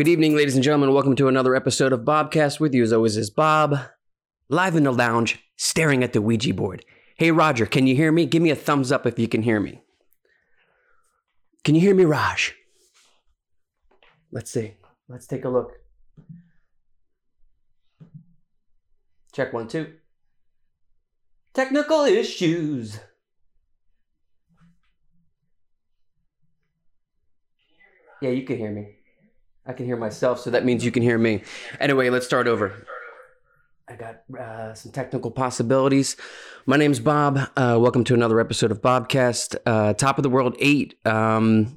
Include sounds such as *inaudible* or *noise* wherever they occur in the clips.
Good evening, ladies and gentlemen. Welcome to another episode of Bobcast. With you, as always, is Bob, live in the lounge, staring at the Ouija board. Hey, Roger, can you hear me? Give me a thumbs up if you can hear me. Can you hear me, Raj? Let's see. Let's take a look. Check one, two. Technical issues. Yeah, you can hear me. I can hear myself, so that means you can hear me. Anyway, let's start over. I got uh, some technical possibilities. My name's Bob. Uh, welcome to another episode of Bobcast. Uh, Top of the World 8. Um,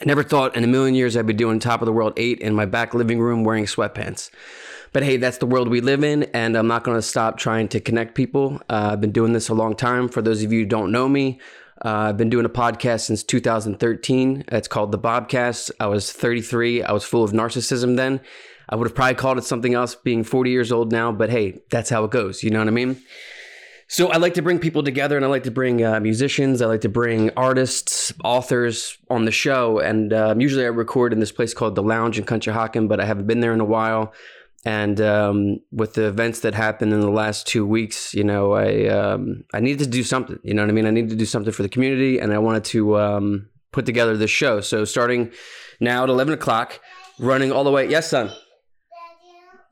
I never thought in a million years I'd be doing Top of the World 8 in my back living room wearing sweatpants. But hey, that's the world we live in, and I'm not going to stop trying to connect people. Uh, I've been doing this a long time. For those of you who don't know me, uh, I've been doing a podcast since 2013. It's called The Bobcast. I was 33. I was full of narcissism then. I would have probably called it something else being 40 years old now, but hey, that's how it goes. You know what I mean? So I like to bring people together and I like to bring uh, musicians. I like to bring artists, authors on the show. And um, usually I record in this place called The Lounge in Conshohocken, but I haven't been there in a while. And um, with the events that happened in the last two weeks, you know, I um, I needed to do something. You know what I mean? I needed to do something for the community, and I wanted to um, put together this show. So starting now at eleven o'clock, running all the way. Yes, son.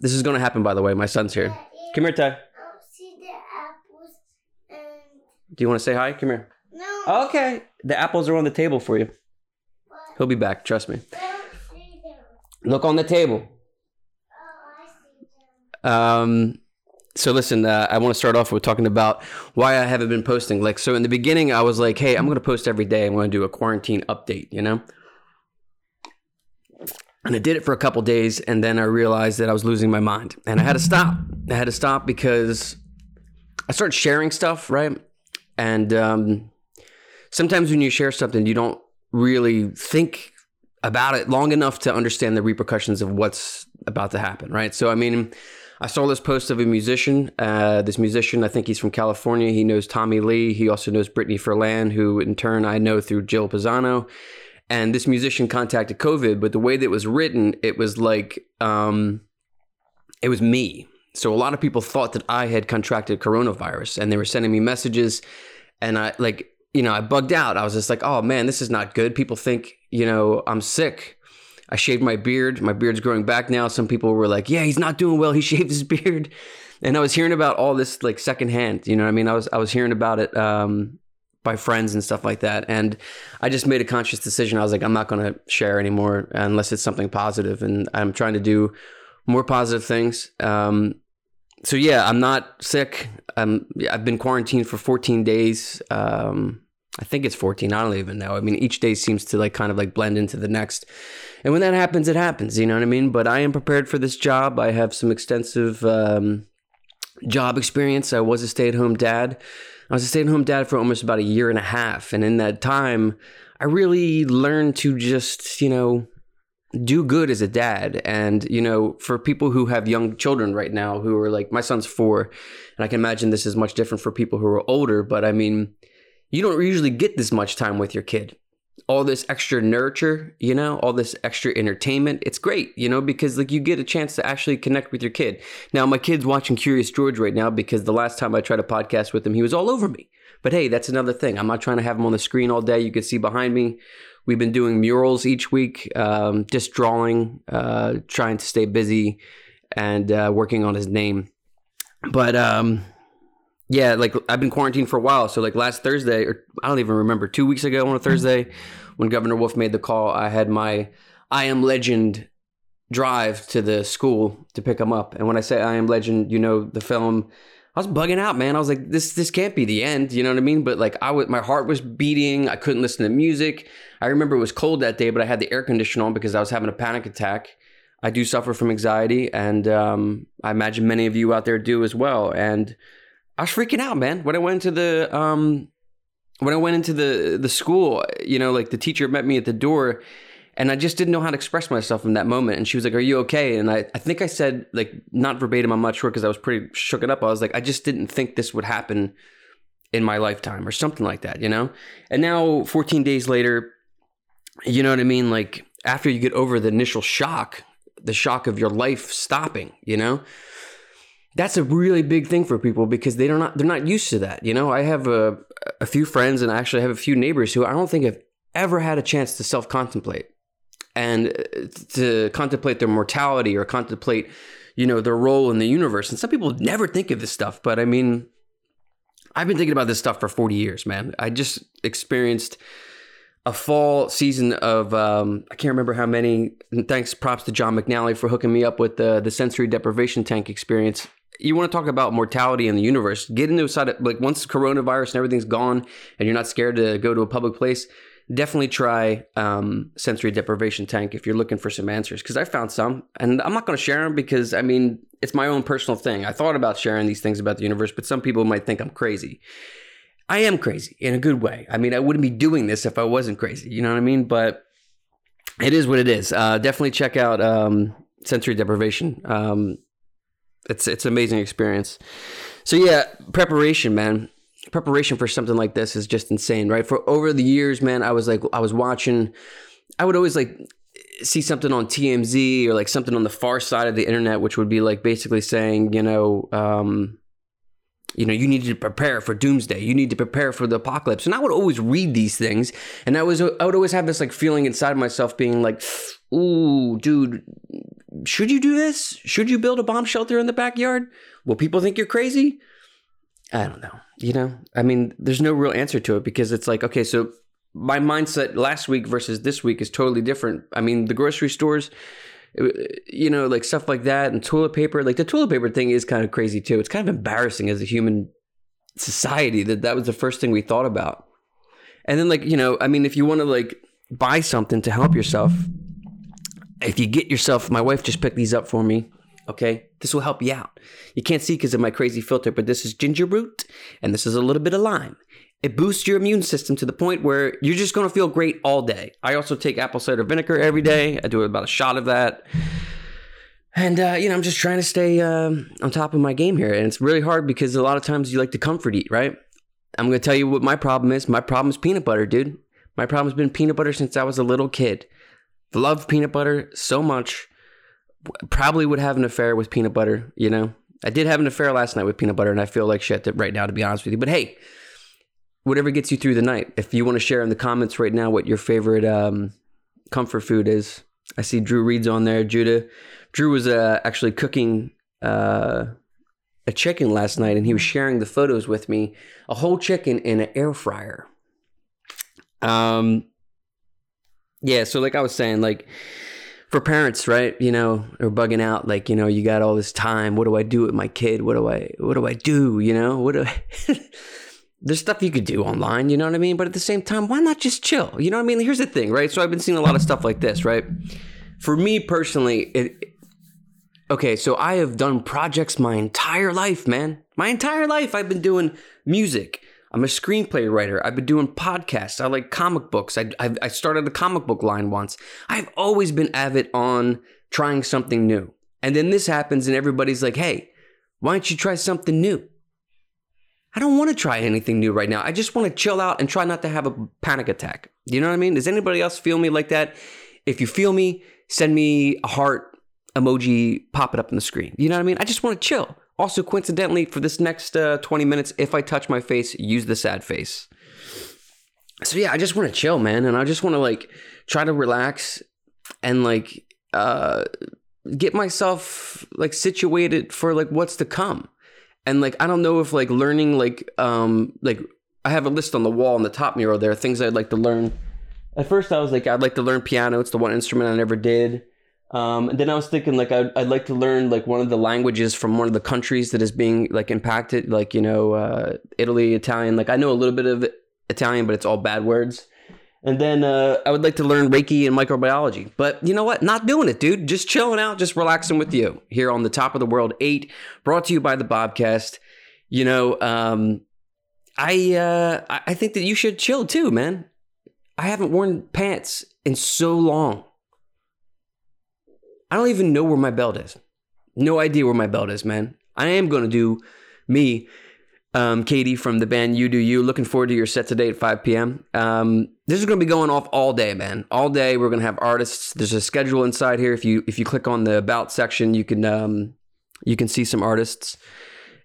This is going to happen, by the way. My son's here. Come here, Ty. I'll see the apples Do you want to say hi? Come here. no. Okay. The apples are on the table for you. What? He'll be back. Trust me. I don't see them. Look on the table. Oh, I see them. Um, so listen, uh, I want to start off with talking about why I haven't been posting. Like, so in the beginning, I was like, "Hey, I'm going to post every day. I'm going to do a quarantine update," you know. And I did it for a couple days, and then I realized that I was losing my mind, and I had to stop. I had to stop because I started sharing stuff, right? And um, sometimes when you share something, you don't really think about it long enough to understand the repercussions of what's about to happen, right? So, I mean, I saw this post of a musician. Uh, this musician, I think he's from California. He knows Tommy Lee. He also knows Brittany Ferland, who in turn I know through Jill Pisano. And this musician contacted COVID, but the way that it was written, it was like um, it was me. So a lot of people thought that I had contracted coronavirus, and they were sending me messages, and I like you know I bugged out. I was just like, oh man, this is not good. People think you know I'm sick. I shaved my beard. My beard's growing back now. Some people were like, yeah, he's not doing well. He *laughs* shaved his beard, and I was hearing about all this like secondhand. You know, what I mean, I was I was hearing about it. Um, by friends and stuff like that. And I just made a conscious decision. I was like, I'm not going to share anymore unless it's something positive. And I'm trying to do more positive things. Um, so yeah, I'm not sick. I'm, I've been quarantined for 14 days. Um, I think it's 14. I don't even know. I mean, each day seems to like kind of like blend into the next. And when that happens, it happens. You know what I mean? But I am prepared for this job. I have some extensive um, job experience. I was a stay at home dad. I was a stay at home dad for almost about a year and a half. And in that time, I really learned to just, you know, do good as a dad. And, you know, for people who have young children right now who are like, my son's four, and I can imagine this is much different for people who are older, but I mean, you don't usually get this much time with your kid all this extra nurture, you know, all this extra entertainment. It's great, you know, because like you get a chance to actually connect with your kid. Now, my kid's watching Curious George right now because the last time I tried a podcast with him, he was all over me. But hey, that's another thing. I'm not trying to have him on the screen all day. You can see behind me. We've been doing murals each week, um, just drawing, uh, trying to stay busy and uh, working on his name. But um, yeah, like I've been quarantined for a while. So like last Thursday, or I don't even remember, two weeks ago on a Thursday, when Governor Wolf made the call, I had my I Am Legend drive to the school to pick him up. And when I say I Am Legend, you know the film. I was bugging out, man. I was like, this this can't be the end. You know what I mean? But like, I was my heart was beating. I couldn't listen to music. I remember it was cold that day, but I had the air conditioner on because I was having a panic attack. I do suffer from anxiety, and um, I imagine many of you out there do as well. And I was freaking out, man, when I went into the um, when I went into the the school. You know, like the teacher met me at the door, and I just didn't know how to express myself in that moment. And she was like, "Are you okay?" And I, I think I said like not verbatim. I'm not sure because I was pretty shooken up. I was like, I just didn't think this would happen in my lifetime or something like that, you know. And now, 14 days later, you know what I mean? Like after you get over the initial shock, the shock of your life stopping, you know, that's a really big thing for people because they are not they're not used to that. You know, I have a a few friends and I actually have a few neighbors who I don't think have ever had a chance to self contemplate and uh, to contemplate their mortality or contemplate, you know, their role in the universe. And some people never think of this stuff, but I mean, I've been thinking about this stuff for 40 years, man. I just experienced a fall season of um, I can't remember how many. Thanks, props to John McNally for hooking me up with the the sensory deprivation tank experience. You want to talk about mortality in the universe? Get into a side of, like once coronavirus and everything's gone, and you're not scared to go to a public place. Definitely try um, sensory deprivation tank if you're looking for some answers because I found some, and I'm not going to share them because I mean it's my own personal thing. I thought about sharing these things about the universe, but some people might think I'm crazy. I am crazy in a good way. I mean, I wouldn't be doing this if I wasn't crazy. You know what I mean? But it is what it is. Uh, definitely check out um, sensory deprivation. Um, it's it's an amazing experience. So yeah, preparation, man. Preparation for something like this is just insane, right? For over the years, man, I was like, I was watching. I would always like see something on TMZ or like something on the far side of the internet, which would be like basically saying, you know, um, you know, you need to prepare for doomsday. You need to prepare for the apocalypse. And I would always read these things, and I was I would always have this like feeling inside myself, being like, "Ooh, dude, should you do this? Should you build a bomb shelter in the backyard? Will people think you're crazy?" I don't know. You know, I mean, there's no real answer to it because it's like, okay, so my mindset last week versus this week is totally different. I mean, the grocery stores, uh, you know, like stuff like that and toilet paper. Like the toilet paper thing is kind of crazy too. It's kind of embarrassing as a human society that that was the first thing we thought about. And then, like, you know, I mean, if you want to like buy something to help yourself, if you get yourself, my wife just picked these up for me. Okay, this will help you out. You can't see because of my crazy filter, but this is ginger root and this is a little bit of lime. It boosts your immune system to the point where you're just to feel great all day. I also take apple cider vinegar every day. I do about a shot of that. And, uh, you know, I'm just trying to stay um, on top of my game here. And it's really hard because a lot of times you like to comfort eat, right? I'm to tell you what my problem is. My problem is peanut butter, dude. My problem has been peanut butter since I was a little kid. Love peanut butter so much. Probably would have an affair with peanut butter, you know? I did have an affair last night with peanut butter, and I feel like shit right now, to be honest with you. But hey, whatever gets you through the night. If you want to share in the comments right now what your favorite um, comfort food is, I see Drew Reed's on there. Judah, Drew was uh, actually cooking uh, a chicken last night, and he was sharing the photos with me. A whole chicken in an air fryer. Um, yeah. So like I was saying, like for parents, right? You know, they're bugging out. Like, you know, you got all this time. What do I do with my kid? What do I? What do I do? You know, what do? I... *laughs* There's stuff you could do online. You know what I mean? But at the same time, why not just chill? You know what I mean? Here's the thing, right? So I've been seeing a lot of stuff like this, right? For me personally, it. Okay, so I have done projects my entire life, man. My entire life, I've been doing music. I'm a screenplay writer. I've been doing podcasts. I like comic books. I, I, I started a comic book line once. I've always been avid on trying something new. And then this happens, and everybody's like, hey, why don't you try something new? I don't want to try anything new right now. I just want to chill out and try not to have a panic attack. You know what I mean? Does anybody else feel me like that? If you feel me, send me a heart emoji, pop it up on the screen. You know what I mean? I just want to chill. Also, coincidentally, for this next uh, 20 minutes, if I touch my face, use the sad face. So yeah, I just want to chill, man, and I just want to like try to relax and like uh get myself like situated for like what's to come. And like I don't know if like learning like um like I have a list on the wall on the top mural there things I'd like to learn. At first I was like I'd like to learn piano. It's the one instrument I never did. Um, and then I was thinking like I'd, I'd like to learn like one of the languages from one of the countries that is being like impacted, like you know uh, Italy, Italian. Like I know a little bit of Italian, but it's all bad words. And then uh, I would like to learn Reiki and microbiology. But you know what? Not doing it, dude. Just chilling out, just relaxing with you here on the Top of the World 8, brought to you by the Bobcast. You know, um, I uh, I I think that you should chill too, man. I haven't worn pants in so long. I don't even know where my belt is. No idea where my belt is, man. I am going to do me, um, Katie from the band You Do You. Looking forward to your set today at 5 p.m. Um, this is going to be going off all day, man. All day. We're going to have artists. There's a schedule inside here. If you if you click on the about section, you can um, you can see some artists.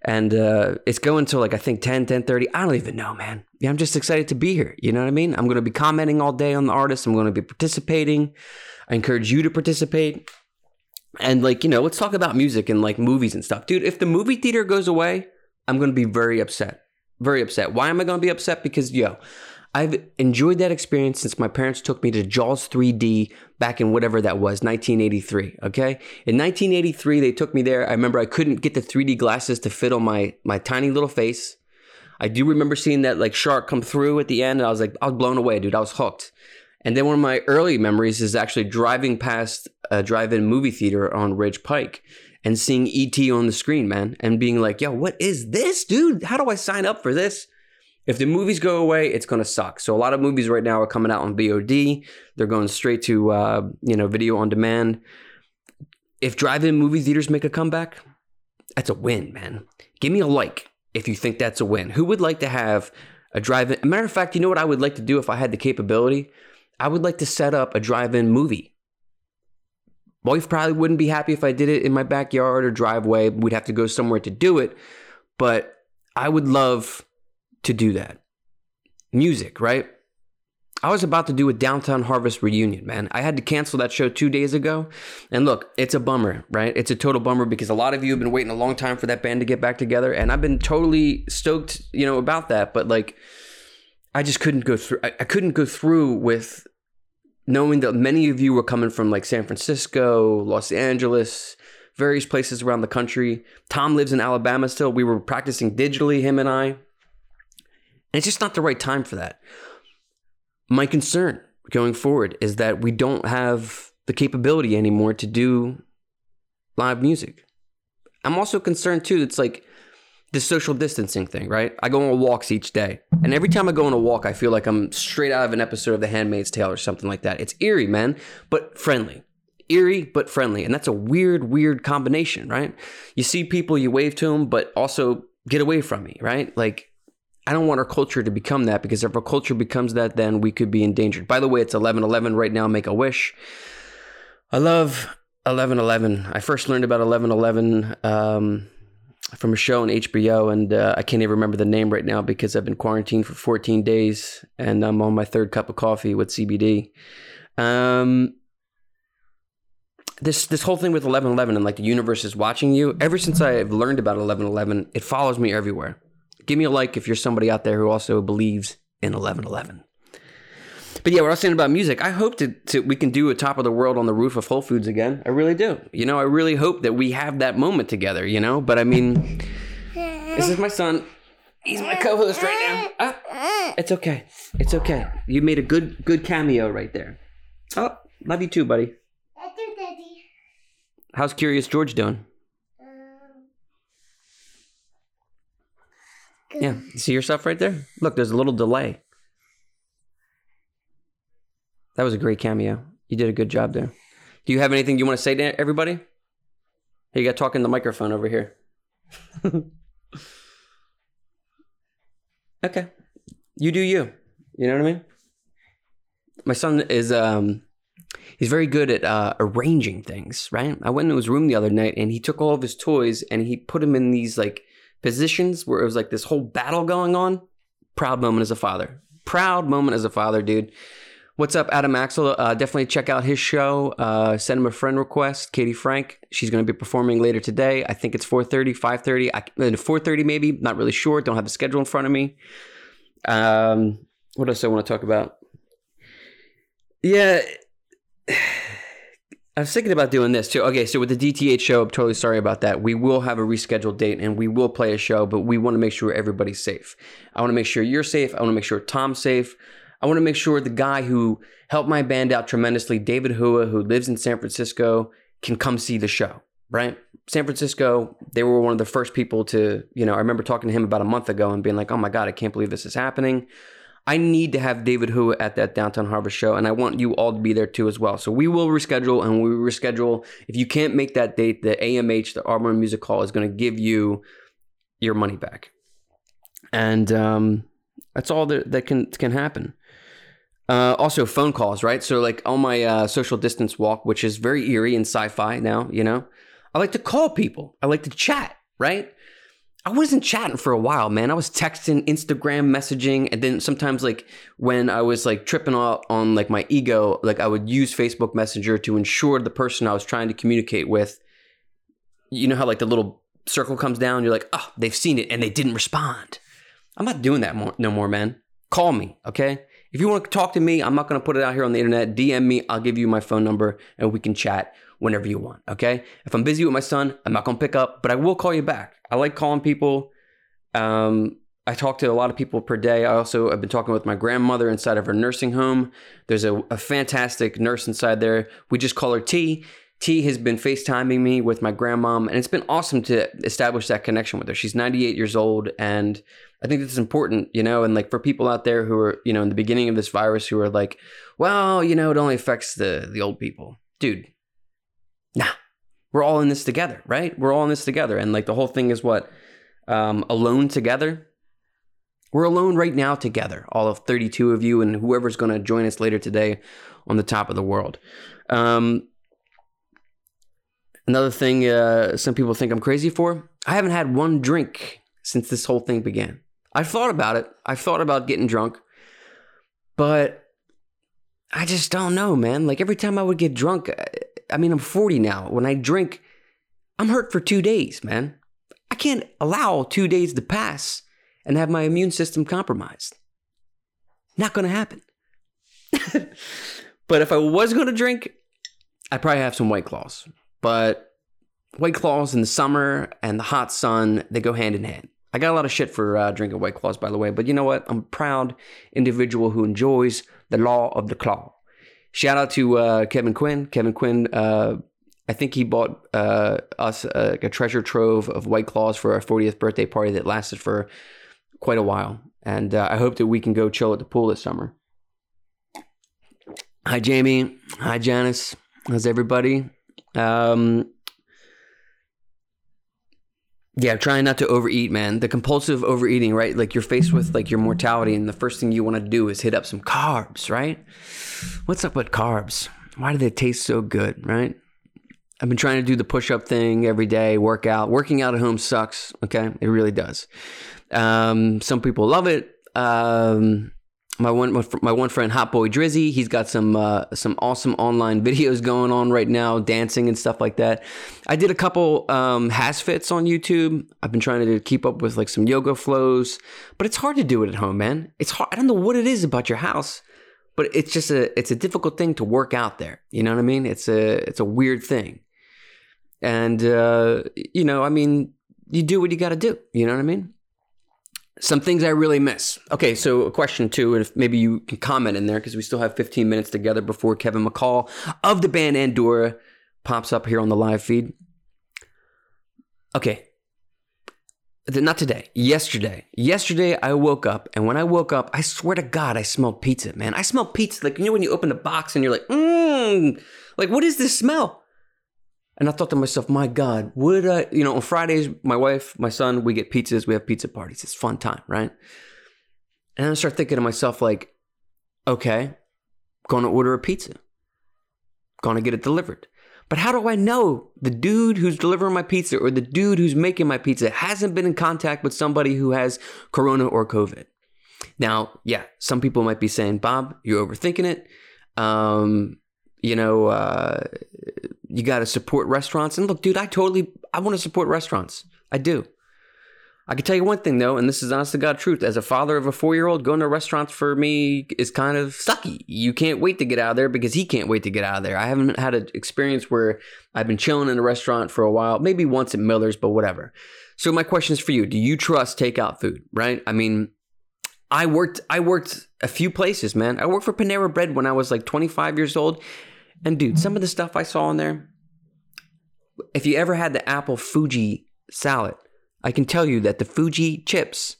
And uh, it's going till like I think 10, 10 30. I don't even know, man. Yeah, I'm just excited to be here. You know what I mean? I'm going to be commenting all day on the artists. I'm going to be participating. I encourage you to participate and like you know let's talk about music and like movies and stuff. Dude if the movie theater goes away i'm gonna be very upset. Very upset. Why am i gonna be upset? Because yo i've enjoyed that experience since my parents took me to jaws 3d back in whatever that was 1983 okay? In 1983 they took me there. I remember i couldn't get the 3d glasses to fit on my my tiny little face. I do remember seeing that like shark come through at the end and i was like i was blown away dude. I was hooked and then one of my early memories is actually driving past a drive-in movie theater on Ridge Pike and seeing ET on the screen, man, and being like, "Yo, what is this, dude? How do I sign up for this?" If the movies go away, it's gonna suck. So a lot of movies right now are coming out on VOD. They're going straight to uh, you know video on demand. If drive-in movie theaters make a comeback, that's a win, man. Give me a like if you think that's a win. Who would like to have a drive-in? Matter of fact, you know what I would like to do if I had the capability? I would like to set up a drive-in movie. Wife probably wouldn't be happy if I did it in my backyard or driveway. We'd have to go somewhere to do it, but I would love to do that. Music, right? I was about to do a Downtown Harvest reunion, man. I had to cancel that show two days ago. And look, it's a bummer, right? It's a total bummer because a lot of you have been waiting a long time for that band to get back together. And I've been totally stoked, you know, about that. But like, I just couldn't go through. I, I couldn't go through with knowing that many of you were coming from like San Francisco, Los Angeles, various places around the country. Tom lives in Alabama still. We were practicing digitally, him and I. And it's just not the right time for that. My concern going forward is that we don't have the capability anymore to do live music. I'm also concerned too. It's like the social distancing thing, right? I go on walks each day, and every time I go on a walk, I feel like I'm straight out of an episode of The Handmaid's Tale or something like that. It's eerie, man, but friendly. Eerie but friendly, and that's a weird, weird combination, right? You see people, you wave to them, but also get away from me, right? Like I don't want our culture to become that because if our culture becomes that, then we could be endangered. By the way, it's 1111 right now. Make a wish. I love 1111. I first learned about 1111 um, from a show on HBO, and uh, I can't even remember the name right now because I've been quarantined for 14 days and I'm on my third cup of coffee with CBD. Um, this this whole thing with 1111 and like the universe is watching you. Ever since I've learned about 1111, it follows me everywhere. Give me a like if you're somebody out there who also believes in 1111. But yeah, what I was saying about music, I hope to, to we can do a top of the world on the roof of Whole Foods again. I really do. You know, I really hope that we have that moment together. You know, but I mean, this is my son. He's my co-host right now. Ah, it's okay. It's okay. You made a good good cameo right there. Oh, love you too, buddy. Thank you, Daddy. How's Curious George doing? Um, Yeah, see yourself right there. Look, there's a little delay. That was a great cameo. You did a good job there. Do you have anything you want to say to everybody? Hey, you got talking the microphone over here. *laughs* okay, you do you. You know what I mean? My son is um, he's very good at uh, arranging things. Right? I went into his room the other night and he took all of his toys and he put them in these like positions where it was like this whole battle going on. Proud moment as a father. Proud moment as a father, dude. What's up, Adam Axel? Uh, definitely check out his show. Uh, send him a friend request. Katie Frank. She's going to be performing later today. I think it's 4.30, 5.30. I, uh, 4.30 maybe. Not really sure. Don't have the schedule in front of me. Um, what else I want to talk about? Yeah. I was thinking about doing this too. Okay, so with the DTH show, I'm totally sorry about that. We will have a rescheduled date and we will play a show, but we want to make sure everybody's safe. I want to make sure you're safe. I want to make sure Tom's safe. I want to make sure the guy who helped my band out tremendously, David Hua, who lives in San Francisco, can come see the show, right? San Francisco, they were one of the first people to, you know, I remember talking to him about a month ago and being like, oh my God, I can't believe this is happening. I need to have David Hua at that Downtown Harbor show, and I want you all to be there too as well. So we will reschedule, and we reschedule. If you can't make that date, the AMH, the Ardmore Music Hall, is going to give you your money back, and um, that's all that, that can can happen. Uh, also, phone calls, right? So, like on my uh, social distance walk, which is very eerie and sci-fi now, you know, I like to call people. I like to chat, right? I wasn't chatting for a while, man. I was texting, Instagram messaging, and then sometimes like when I was like tripping out on like my ego, like I would use Facebook Messenger to ensure the person I was trying to communicate with. You know how like the little circle comes down, you're like, oh, they've seen it and they didn't respond. I'm not doing that more, no more, man. Call me, okay? If you want to talk to me, I'm not going to put it out here on the internet. DM me. I'll give you my phone number and we can chat whenever you want, okay? If I'm busy with my son, I'm not going to pick up, but I will call you back. I like calling people. Um, I talk to a lot of people per day. I also have been talking with my grandmother inside of her nursing home. There's a, a fantastic nurse inside there. We just call her T. T has been FaceTiming me with my grandmom, and it's been awesome to establish that connection with her. She's 98 years old, and I think that's important, you know, and like for people out there who are, you know, in the beginning of this virus who are like, well, you know, it only affects the the old people. Dude, nah. We're all in this together, right? We're all in this together. And like the whole thing is what? Um, alone together. We're alone right now together, all of 32 of you and whoever's going to join us later today on the top of the world. Um, another thing uh, some people think I'm crazy for I haven't had one drink since this whole thing began. I've thought about it. I've thought about getting drunk, but I just don't know, man. Like every time I would get drunk, I- I mean, I'm 40 now. When I drink, I'm hurt for two days, man. I can't allow two days to pass and have my immune system compromised. Not gonna happen. *laughs* but if I was gonna drink, I'd probably have some White Claws. But White Claws in the summer and the hot sun, they go hand in hand. I got a lot of shit for uh, drinking White Claws, by the way, but you know what? I'm a proud individual who enjoys the law of the claw. Shout out to uh, Kevin Quinn. Kevin Quinn, uh, I think he bought uh, us a, a treasure trove of White Claws for our 40th birthday party that lasted for quite a while. And uh, I hope that we can go chill at the pool this summer. Hi, Jamie. Hi, Janice. How's everybody? Um, yeah, trying not to overeat, man. The compulsive overeating, right? Like you're faced with like your mortality, and the first thing you want to do is hit up some carbs, right? What's up with carbs? Why do they taste so good, right? I've been trying to do the push up thing every day, workout. Working out at home sucks, okay? It really does. Um, some people love it. Um, my one my one friend Hot Boy Drizzy, he's got some uh, some awesome online *laughs* videos going on right now, dancing and stuff like that. I did a couple um, has fits on YouTube. I've been trying to keep up with like some yoga flows, but it's hard to do it at home, man. It's hard. I don't know what it is about your house, but it's just a it's a difficult thing to work out there. You know what I mean? It's a it's a weird thing, and uh, you know, I mean, you do what you got to do. You know what I mean? Some things I really miss. Okay, so a question too, and if maybe you can comment in there because we still have 15 minutes together before Kevin McCall of the band Andorra pops up here on the live feed. Okay, not today. Yesterday. Yesterday I woke up, and when I woke up, I swear to God, I smelled pizza, man. I smelled pizza. Like you know when you open a box and you're like, mmm, like what is this smell? And I thought to myself, my God, would I, you know, on Fridays, my wife, my son, we get pizzas, we have pizza parties. It's fun time, right? And I start thinking to myself, like, okay, gonna order a pizza, gonna get it delivered. But how do I know the dude who's delivering my pizza or the dude who's making my pizza hasn't been in contact with somebody who has corona or COVID? Now, yeah, some people might be saying, Bob, you're overthinking it. Um, you know, uh, you got to support restaurants. And look, dude, I totally, I want to support restaurants. I do. I can tell you one thing though, and this is honest to God truth. As a father of a four year old, going to restaurants for me is kind of sucky. You can't wait to get out of there because he can't wait to get out of there. I haven't had an experience where I've been chilling in a restaurant for a while, maybe once at Miller's, but whatever. So my question is for you: Do you trust takeout food? Right? I mean, I worked I worked a few places, man. I worked for Panera Bread when I was like 25 years old. And dude, some of the stuff I saw in there, if you ever had the apple Fuji salad, I can tell you that the Fuji chips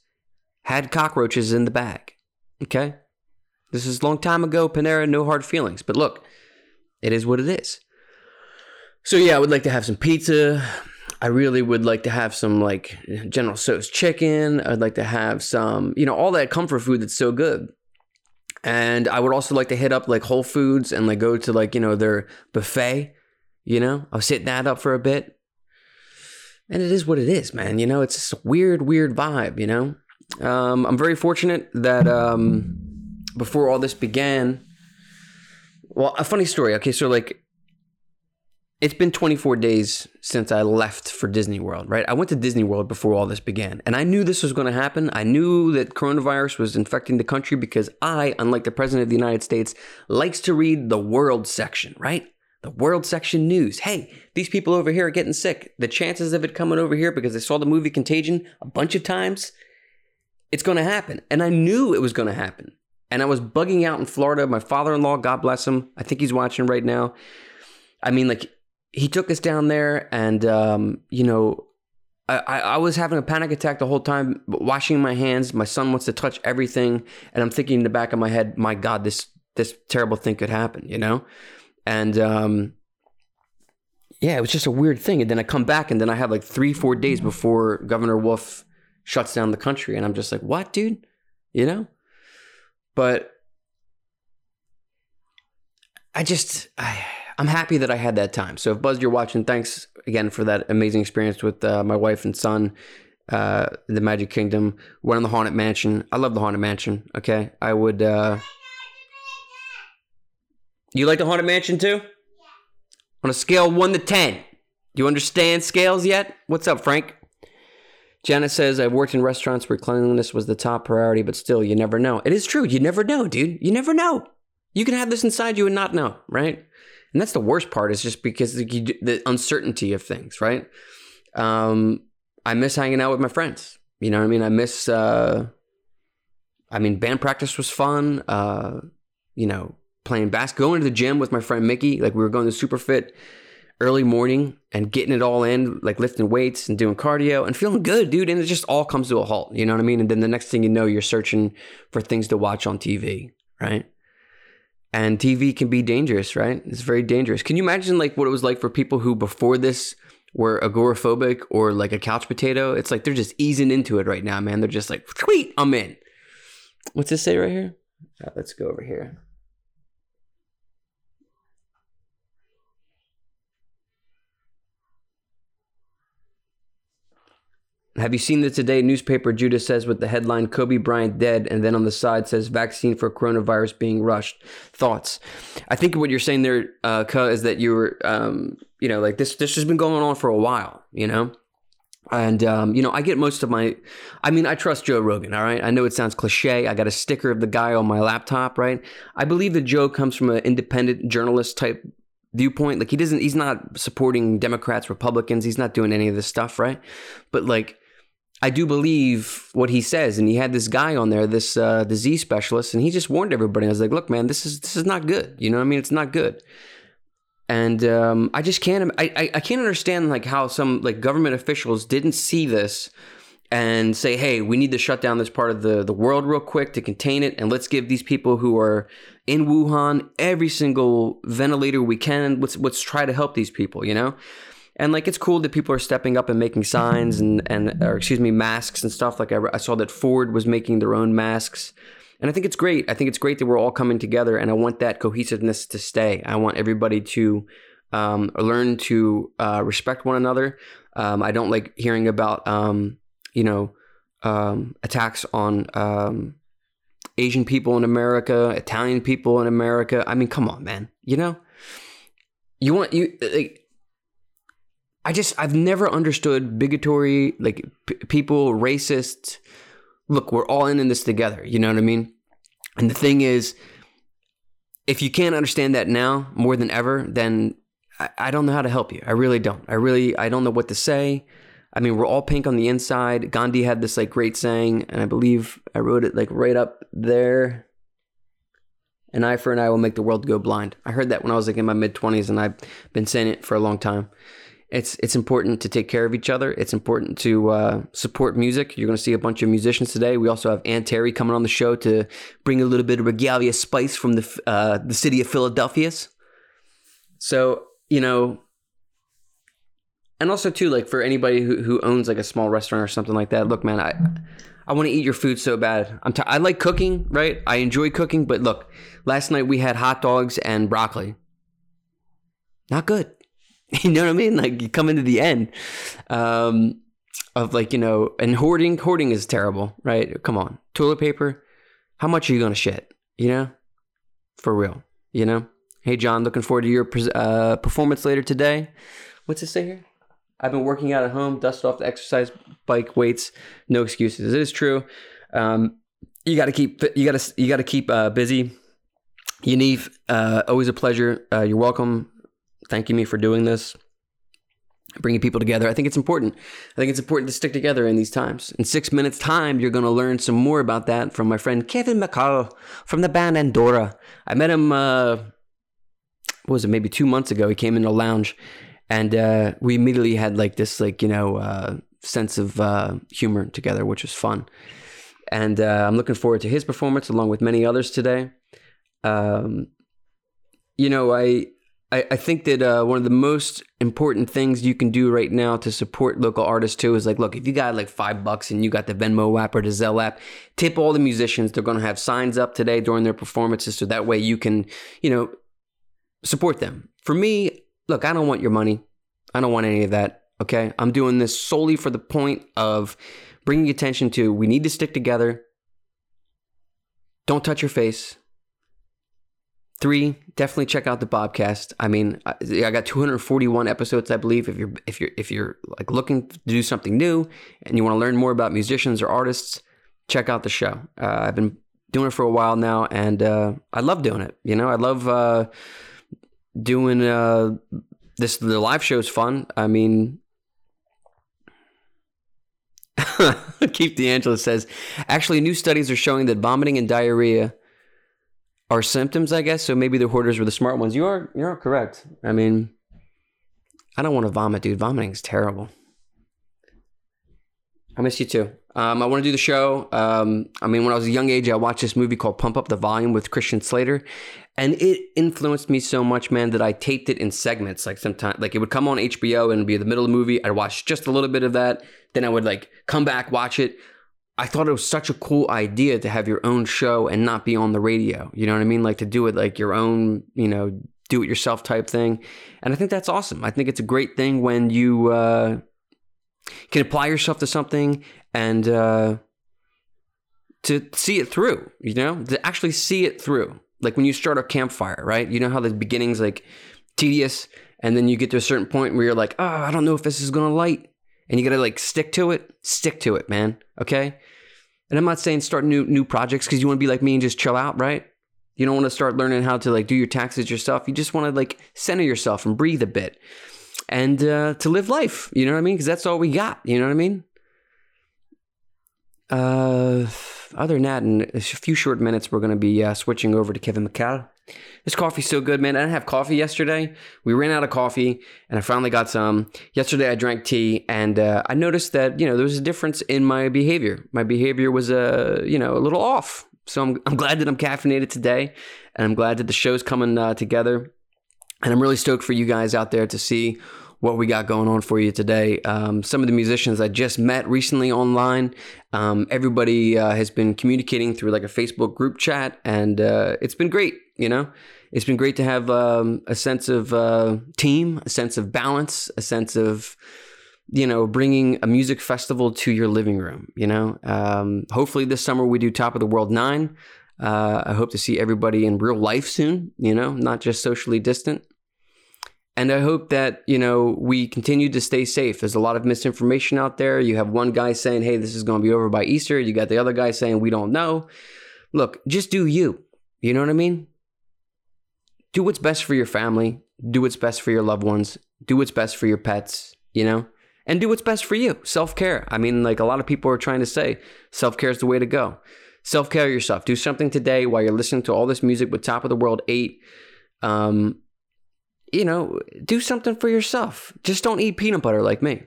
had cockroaches in the bag. Okay? This is a long time ago, Panera, no hard feelings. But look, it is what it is. So yeah, I would like to have some pizza. I really would like to have some like General Tso's chicken. I'd like to have some, you know, all that comfort food that's so good. And I would also like to hit up like Whole Foods and like go to like, you know, their buffet. You know, I was hitting that up for a bit. And it is what it is, man. You know, it's a weird, weird vibe, you know? Um, I'm very fortunate that um, before all this began, well, a funny story. Okay, so like, it's been 24 days since I left for Disney World, right? I went to Disney World before all this began, and I knew this was going to happen. I knew that coronavirus was infecting the country because I, unlike the President of the United States, likes to read the world section, right? The world section news. Hey, these people over here are getting sick. The chances of it coming over here because they saw the movie Contagion a bunch of times, it's going to happen. And I knew it was going to happen. And I was bugging out in Florida. My father in law, God bless him, I think he's watching right now. I mean, like, he took us down there, and, um, you know, I, I was having a panic attack the whole time, washing my hands. My son wants to touch everything. And I'm thinking in the back of my head, my God, this, this terrible thing could happen, you know? And, um, yeah, it was just a weird thing. And then I come back, and then I have like three, four days before Governor Wolf shuts down the country. And I'm just like, what, dude? You know? But I just, I, I'm happy that I had that time. So if Buzz, you're watching, thanks again for that amazing experience with uh, my wife and son. Uh, the Magic Kingdom, went on the Haunted Mansion. I love the Haunted Mansion. Okay, I would. Uh, you like the Haunted Mansion too? On a scale one to ten, do you understand scales yet? What's up, Frank? Janet says, I've worked in restaurants where cleanliness was the top priority, but still, you never know. It is true. You never know, dude. You never know. You can have this inside you and not know, right? And that's the worst part is just because the, the uncertainty of things, right? Um, I miss hanging out with my friends. You know what I mean? I miss, uh, I mean, band practice was fun. Uh, you know, playing basketball, going to the gym with my friend Mickey. Like we were going to Super Fit early morning and getting it all in, like lifting weights and doing cardio and feeling good, dude. And it just all comes to a halt. You know what I mean? And then the next thing you know, you're searching for things to watch on TV, right? And TV can be dangerous, right? It's very dangerous. Can you imagine like what it was like for people who before this were agoraphobic or like a couch potato? It's like they're just easing into it right now, man. They're just like, sweet, I'm in. What's this say right here? Uh, let's go over here. Have you seen the today newspaper? Judah says with the headline Kobe Bryant dead, and then on the side says vaccine for coronavirus being rushed. Thoughts? I think what you're saying there, uh, is that you were, um, you know, like this. This has been going on for a while, you know. And um, you know, I get most of my. I mean, I trust Joe Rogan. All right, I know it sounds cliche. I got a sticker of the guy on my laptop. Right, I believe that Joe comes from an independent journalist type viewpoint. Like he doesn't. He's not supporting Democrats, Republicans. He's not doing any of this stuff. Right, but like I do believe what he says, and he had this guy on there, this uh, disease specialist, and he just warned everybody. I was like, "Look, man, this is this is not good. You know what I mean? It's not good." And um, I just can't. I, I I can't understand like how some like government officials didn't see this and say, "Hey, we need to shut down this part of the the world real quick to contain it, and let's give these people who are in Wuhan every single ventilator we can. Let's let's try to help these people." You know and like it's cool that people are stepping up and making signs and and or excuse me masks and stuff. Like I, I saw that ford was making their own masks. And i think it's great. I think it's great that we're all coming together and i want that cohesiveness to stay. I want everybody to um, learn to uh, respect one another. Um, i don't like hearing about um, you know um, attacks on um, asian people in america italian people in america. I mean come on man you know? You want you like I just I've never understood bigotry, like p- people racist. Look, we're all in, in this together. You know what I mean? And the thing is, if you can't understand that now more than ever, then I, I don't know how to help you. I really don't. I really I don't know what to say. I mean, we're all pink on the inside. Gandhi had this like great saying, and I believe I wrote it like right up there. An eye for an eye will make the world go blind. I heard that when I was like in my mid twenties, and I've been saying it for a long time. It's it's important to take care of each other. It's important to uh, support music. You're going to see a bunch of musicians today. We also have Ann Terry coming on the show to bring a little bit of regalia spice from the uh, the city of Philadelphia's. So you know, and also too, like for anybody who, who owns like a small restaurant or something like that. Look, man, I I want to eat your food so bad. I'm t- I like cooking, right? I enjoy cooking, but look, last night we had hot dogs and broccoli. Not good. *laughs* You know what I mean? Like you come into the end um, of like you know, and hoarding. Hoarding is terrible, right? Come on, toilet paper. How much are you gonna shit? You know, for real. You know. Hey John, looking forward to your uh, performance later today. What's it say here? I've been working out at home, dust off the exercise bike weights. No excuses. It is true. Um, you got to keep you got to you got to keep uh, busy. Yaniv, uh, always a pleasure. Uh, you're welcome. Thanking me for doing this, bringing people together. I think it's important. I think it's important to stick together in these times. In six minutes' time, you're going to learn some more about that from my friend Kevin McCall from the band Andorra. I met him. Uh, what was it? Maybe two months ago. He came in the lounge, and uh, we immediately had like this, like you know, uh, sense of uh, humor together, which was fun. And uh, I'm looking forward to his performance along with many others today. Um, you know, I I, I think that uh, one of the most important things you can do right now to support local artists too is like, look, if you got like five bucks and you got the Venmo app or the Zelle app, tip all the musicians. They're going to have signs up today during their performances, so that way you can, you know, support them. For me, look, I don't want your money. I don't want any of that. Okay, I'm doing this solely for the point of bringing attention to we need to stick together. Don't touch your face. Three, definitely check out the Bobcast. I mean, I I got 241 episodes, I believe. If you're if you're if you're like looking to do something new and you want to learn more about musicians or artists, check out the show. Uh, I've been doing it for a while now, and uh, I love doing it. You know, I love uh, doing uh, this. The live show is fun. I mean. *laughs* Keith D'Angelo says, actually, new studies are showing that vomiting and diarrhea are symptoms, I guess. So maybe the hoarders were the smart ones. You are you are correct. I mean, I don't want to vomit, dude. Vomiting is terrible. I miss you too. Um, I want to do the show. Um, I mean, when I was a young age, I watched this movie called Pump Up the Volume with Christian Slater, and it influenced me so much, man, that I taped it in segments. Like sometimes, like it would come on HBO and be in the middle of the movie. I'd watch just a little bit of that, then I would like come back, watch it. I thought it was such a cool idea to have your own show and not be on the radio. You know what I mean? Like to do it like your own, you know, do it yourself type thing. And I think that's awesome. I think it's a great thing when you uh, can apply yourself to something and uh, to see it through, you know, to actually see it through. Like when you start a campfire, right? You know how the beginning's like tedious, and then you get to a certain point where you're like, oh, I don't know if this is gonna light. And you gotta like stick to it, stick to it, man. Okay? And I'm not saying start new new projects because you want to be like me and just chill out, right? You don't want to start learning how to like do your taxes yourself. You just want to like center yourself and breathe a bit and uh, to live life. You know what I mean? Because that's all we got. You know what I mean? Uh, other than that, in a few short minutes, we're going to be uh, switching over to Kevin McCall. This coffee's so good, man. I didn't have coffee yesterday. We ran out of coffee, and I finally got some. Yesterday, I drank tea, and uh, I noticed that you know there was a difference in my behavior. My behavior was uh, you know a little off. So I'm I'm glad that I'm caffeinated today, and I'm glad that the show's coming uh, together. And I'm really stoked for you guys out there to see what we got going on for you today. Um, some of the musicians I just met recently online. Um, everybody uh, has been communicating through like a Facebook group chat, and uh, it's been great. You know, it's been great to have um, a sense of uh, team, a sense of balance, a sense of you know bringing a music festival to your living room. You know, um, hopefully this summer we do Top of the World nine. Uh, I hope to see everybody in real life soon. You know, not just socially distant. And I hope that, you know, we continue to stay safe. There's a lot of misinformation out there. You have one guy saying, hey, this is going to be over by Easter. You got the other guy saying, we don't know. Look, just do you. You know what I mean? Do what's best for your family. Do what's best for your loved ones. Do what's best for your pets, you know? and do what's best for you. Self care. I mean, like a lot of people are trying to say, self care is the way to go. Self care yourself. Do something today while you're listening to all this music with Top of the World 8. Um, you know, do something for yourself. Just don't eat peanut butter like me.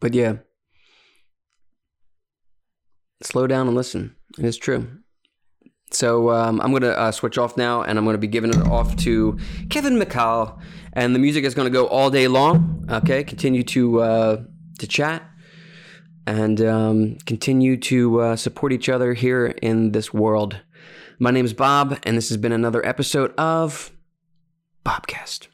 But yeah, slow down and listen. It is true. So um, I'm gonna uh, switch off now, and I'm gonna be giving it off to Kevin McCall, and the music is gonna go all day long. Okay, continue to uh, to chat and um, continue to uh, support each other here in this world. My name is Bob, and this has been another episode of Bobcast.